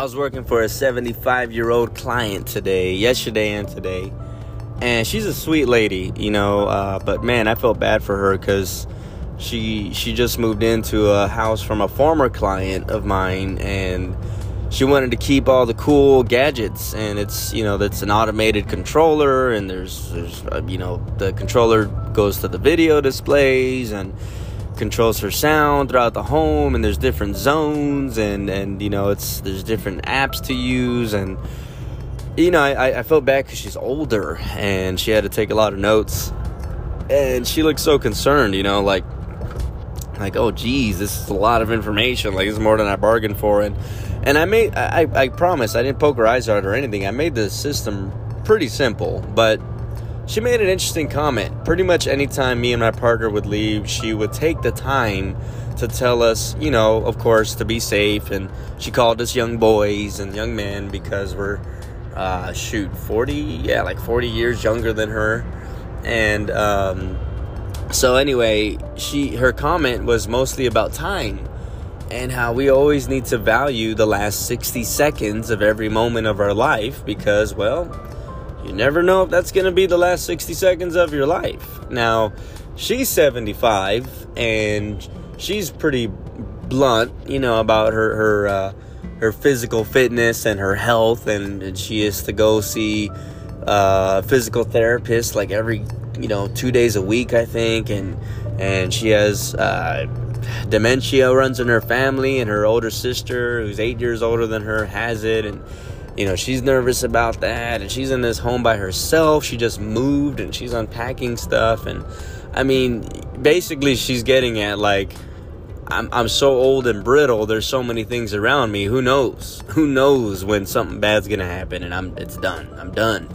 I was working for a 75 year old client today, yesterday and today, and she's a sweet lady, you know. Uh, but man, I felt bad for her because she she just moved into a house from a former client of mine, and she wanted to keep all the cool gadgets. And it's you know that's an automated controller, and there's there's uh, you know the controller goes to the video displays and controls her sound throughout the home and there's different zones and and you know it's there's different apps to use and you know i i felt bad because she's older and she had to take a lot of notes and she looked so concerned you know like like oh geez this is a lot of information like it's more than i bargained for and and i made i i promise i didn't poke her eyes out or anything. I made the system pretty simple but she made an interesting comment. Pretty much anytime me and my partner would leave, she would take the time to tell us, you know, of course, to be safe. And she called us young boys and young men because we're, uh, shoot, 40, yeah, like 40 years younger than her. And, um, so anyway, she, her comment was mostly about time and how we always need to value the last 60 seconds of every moment of our life because, well, you never know if that's going to be the last 60 seconds of your life. Now, she's 75 and she's pretty blunt, you know, about her her uh, her physical fitness and her health, and, and she is to go see uh, physical therapist like every you know two days a week, I think, and and she has uh, dementia runs in her family, and her older sister, who's eight years older than her, has it, and you know, she's nervous about that and she's in this home by herself. She just moved and she's unpacking stuff and I mean, basically she's getting at like I'm I'm so old and brittle. There's so many things around me. Who knows? Who knows when something bad's to happen and I'm it's done. I'm done.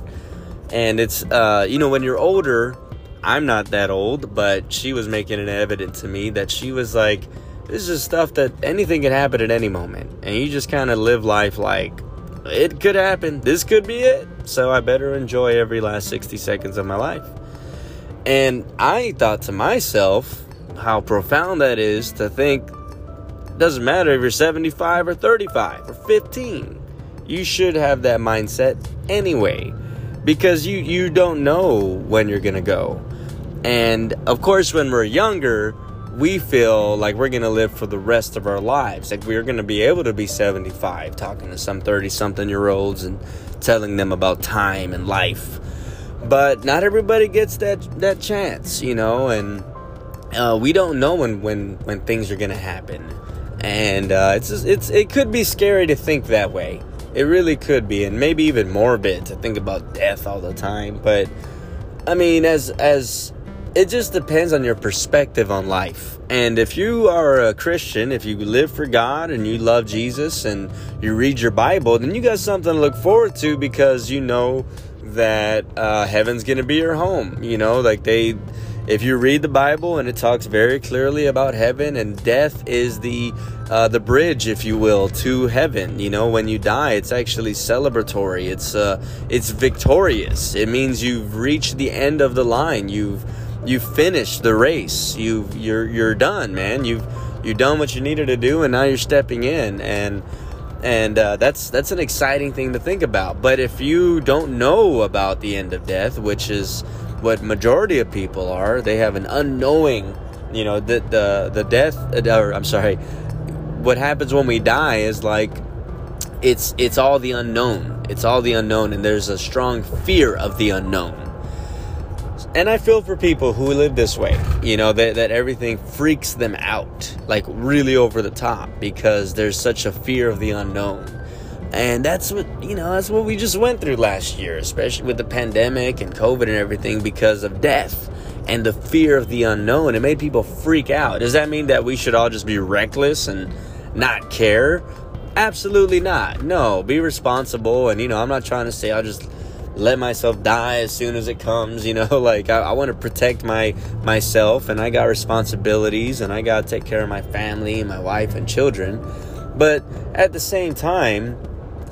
And it's uh you know, when you're older, I'm not that old, but she was making it evident to me that she was like this is stuff that anything can happen at any moment. And you just kind of live life like it could happen. This could be it. So I better enjoy every last 60 seconds of my life. And I thought to myself how profound that is to think doesn't matter if you're 75 or 35 or 15. You should have that mindset anyway because you you don't know when you're going to go. And of course when we're younger, we feel like we're going to live for the rest of our lives. Like we're going to be able to be 75 talking to some 30 something year olds and telling them about time and life. But not everybody gets that that chance, you know, and uh, we don't know when when when things are going to happen. And uh, it's it's it could be scary to think that way. It really could be and maybe even morbid to think about death all the time, but I mean as as it just depends on your perspective on life. And if you are a Christian, if you live for God and you love Jesus and you read your Bible, then you got something to look forward to because you know that uh, heaven's going to be your home. You know, like they, if you read the Bible and it talks very clearly about heaven and death is the uh, the bridge, if you will, to heaven. You know, when you die, it's actually celebratory. It's uh, it's victorious. It means you've reached the end of the line. You've you finished the race. You you're you're done, man. You've you've done what you needed to do, and now you're stepping in, and and uh, that's that's an exciting thing to think about. But if you don't know about the end of death, which is what majority of people are, they have an unknowing. You know, the the the death. Or I'm sorry. What happens when we die is like it's it's all the unknown. It's all the unknown, and there's a strong fear of the unknown and I feel for people who live this way, you know, that, that everything freaks them out, like really over the top, because there's such a fear of the unknown. And that's what, you know, that's what we just went through last year, especially with the pandemic and COVID and everything, because of death and the fear of the unknown. It made people freak out. Does that mean that we should all just be reckless and not care? Absolutely not. No, be responsible. And, you know, I'm not trying to say I'll just let myself die as soon as it comes you know like i, I want to protect my myself and i got responsibilities and i got to take care of my family my wife and children. But at the same time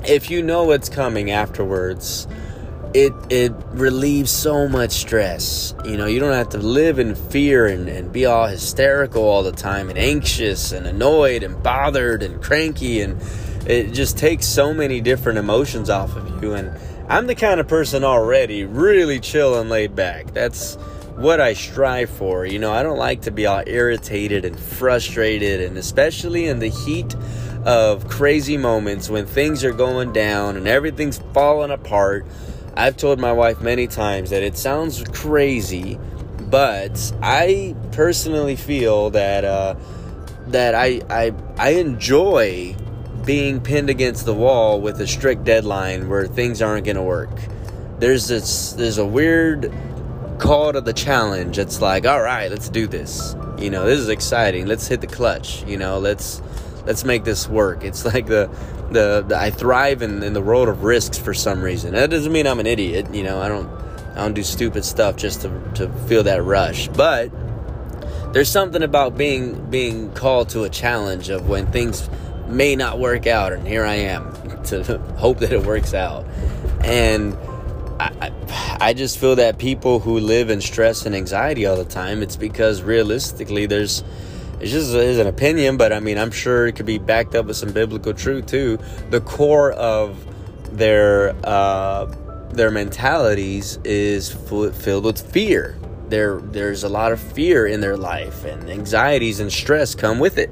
if you know what's coming afterwards it it relieves so much stress. You know you don't have to live in fear and, and be all hysterical all the time and anxious and annoyed and bothered and cranky and it just takes so many different emotions off of you. And I'm the kind of person already really chill and laid back. That's what I strive for. You know, I don't like to be all irritated and frustrated, and especially in the heat of crazy moments when things are going down and everything's falling apart. I've told my wife many times that it sounds crazy, but I personally feel that uh, that I, I I enjoy being pinned against the wall with a strict deadline where things aren't going to work. There's this there's a weird call to the challenge. It's like, all right, let's do this. You know, this is exciting. Let's hit the clutch. You know, let's let's make this work. It's like the the, the I thrive in, in the world of risks for some reason. That doesn't mean I'm an idiot. You know, I don't I don't do stupid stuff just to to feel that rush. But there's something about being being called to a challenge of when things may not work out, and here I am to hope that it works out. And I, I just feel that people who live in stress and anxiety all the time, it's because realistically, there's it's just is an opinion, but I mean, I'm sure it could be backed up with some biblical truth too. The core of their uh, their mentalities is filled with fear. There, there's a lot of fear in their life, and anxieties and stress come with it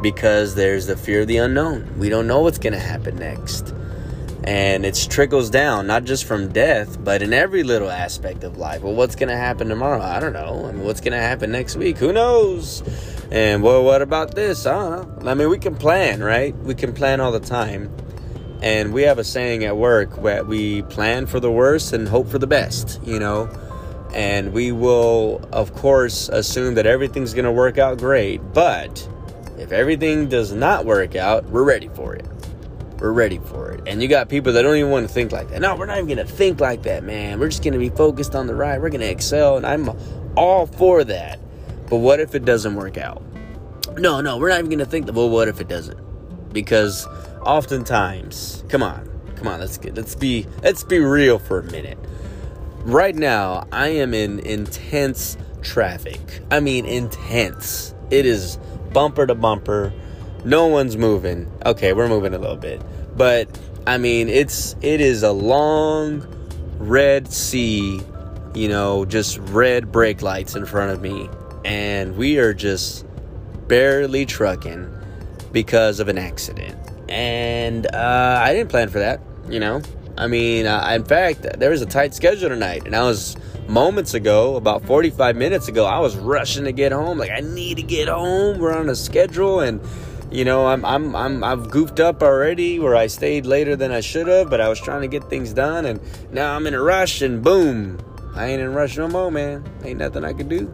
because there's the fear of the unknown. We don't know what's going to happen next. And it trickles down, not just from death, but in every little aspect of life. Well, what's going to happen tomorrow? I don't know. I mean, what's going to happen next week? Who knows? And well, what about this? Know. I mean, we can plan, right? We can plan all the time. And we have a saying at work where we plan for the worst and hope for the best, you know? And we will, of course, assume that everything's going to work out great. But if everything does not work out, we're ready for it. We're ready for it. And you got people that don't even want to think like that. No, we're not even going to think like that, man. We're just going to be focused on the ride. We're going to excel. And I'm all for that. But what if it doesn't work out? No, no, we're not even going to think that. Well, what if it doesn't? Because oftentimes, come on, come on, let's get, let's be, let's be real for a minute. Right now, I am in intense traffic. I mean, intense. It is bumper to bumper no one's moving. Okay, we're moving a little bit. But I mean, it's it is a long red sea, you know, just red brake lights in front of me and we are just barely trucking because of an accident. And uh, I didn't plan for that, you know. I mean, uh, in fact, there was a tight schedule tonight, and I was moments ago, about 45 minutes ago, I was rushing to get home. Like, I need to get home. We're on a schedule, and you know, I'm I'm I'm I've goofed up already where I stayed later than I should have, but I was trying to get things done and now I'm in a rush and boom. I ain't in a rush no more, man. Ain't nothing I could do.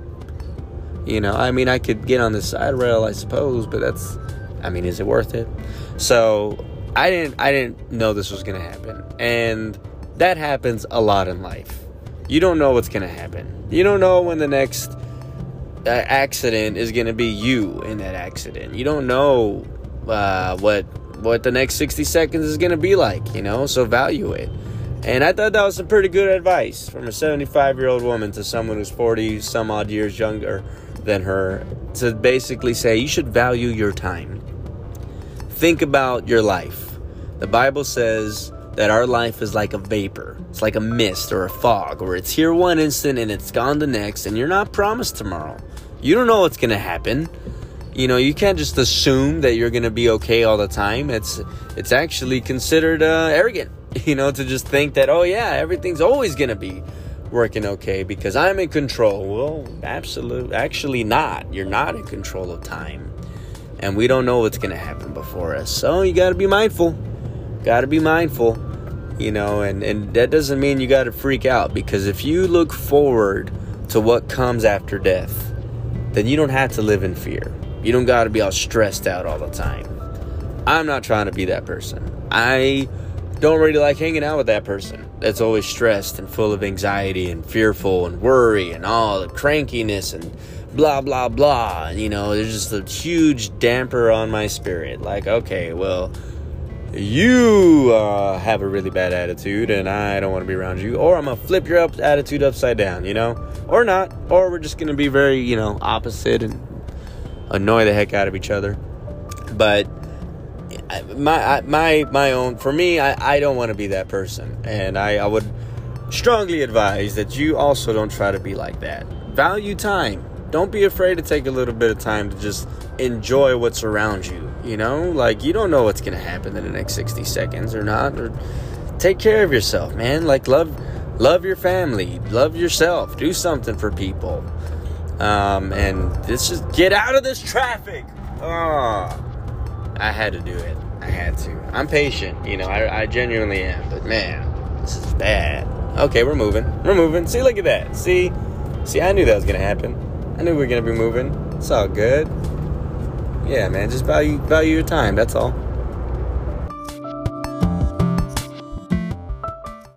You know, I mean I could get on the side rail, I suppose, but that's I mean, is it worth it? So, I didn't I didn't know this was to happen. And that happens a lot in life. You don't know what's to happen. You don't know when the next accident is to be you in that accident. You don't know uh, what what the next 60 seconds is to be like, you know, so value it. And I thought that was some pretty good advice from a 75 year old woman to someone who's 40 some odd years younger than her to basically say you should value your time. Think about your life. The Bible says that our life is like a vapor. It's like a mist or a fog, where it's here one instant and it's gone the next, and you're not promised tomorrow. You don't know what's going to happen. You know, you can't just assume that you're going to be okay all the time. It's it's actually considered uh, arrogant, you know, to just think that oh yeah, everything's always going to be working okay because I'm in control. Well, absolutely, actually not. You're not in control of time, and we don't know what's going to happen before us. So you got to be mindful. Got to be mindful, you know, and and that doesn't mean you got to freak out because if you look forward to what comes after death then you don't have to live in fear. You don't got to be all stressed out all the time. I'm not trying to be that person. I don't really like hanging out with that person that's always stressed and full of anxiety and fearful and worry and all the crankiness and blah blah blah. You know, there's just a huge damper on my spirit. Like, okay, well, you uh, have a really bad attitude and I don't want to be around you, or I'm gonna flip your up attitude upside down, you know, or not, or we're just gonna be very, you know, opposite and annoy the heck out of each other. But my my my own for me I, I don't want to be that person. And I, I would strongly advise that you also don't try to be like that. Value time. Don't be afraid to take a little bit of time to just enjoy what's around you you know? Like you don't know what's gonna happen in the next 60 seconds or not or take care of yourself man. Like love love your family. Love yourself. Do something for people. Um, and let's just get out of this traffic. Oh I had to do it. I had to. I'm patient, you know, I, I genuinely am, but man, this is bad. Okay, we're moving. We're moving. See, look at that. See? See, I knew that was gonna happen. I knew we were gonna be moving. It's all good. Yeah, man, just value value your time, that's all.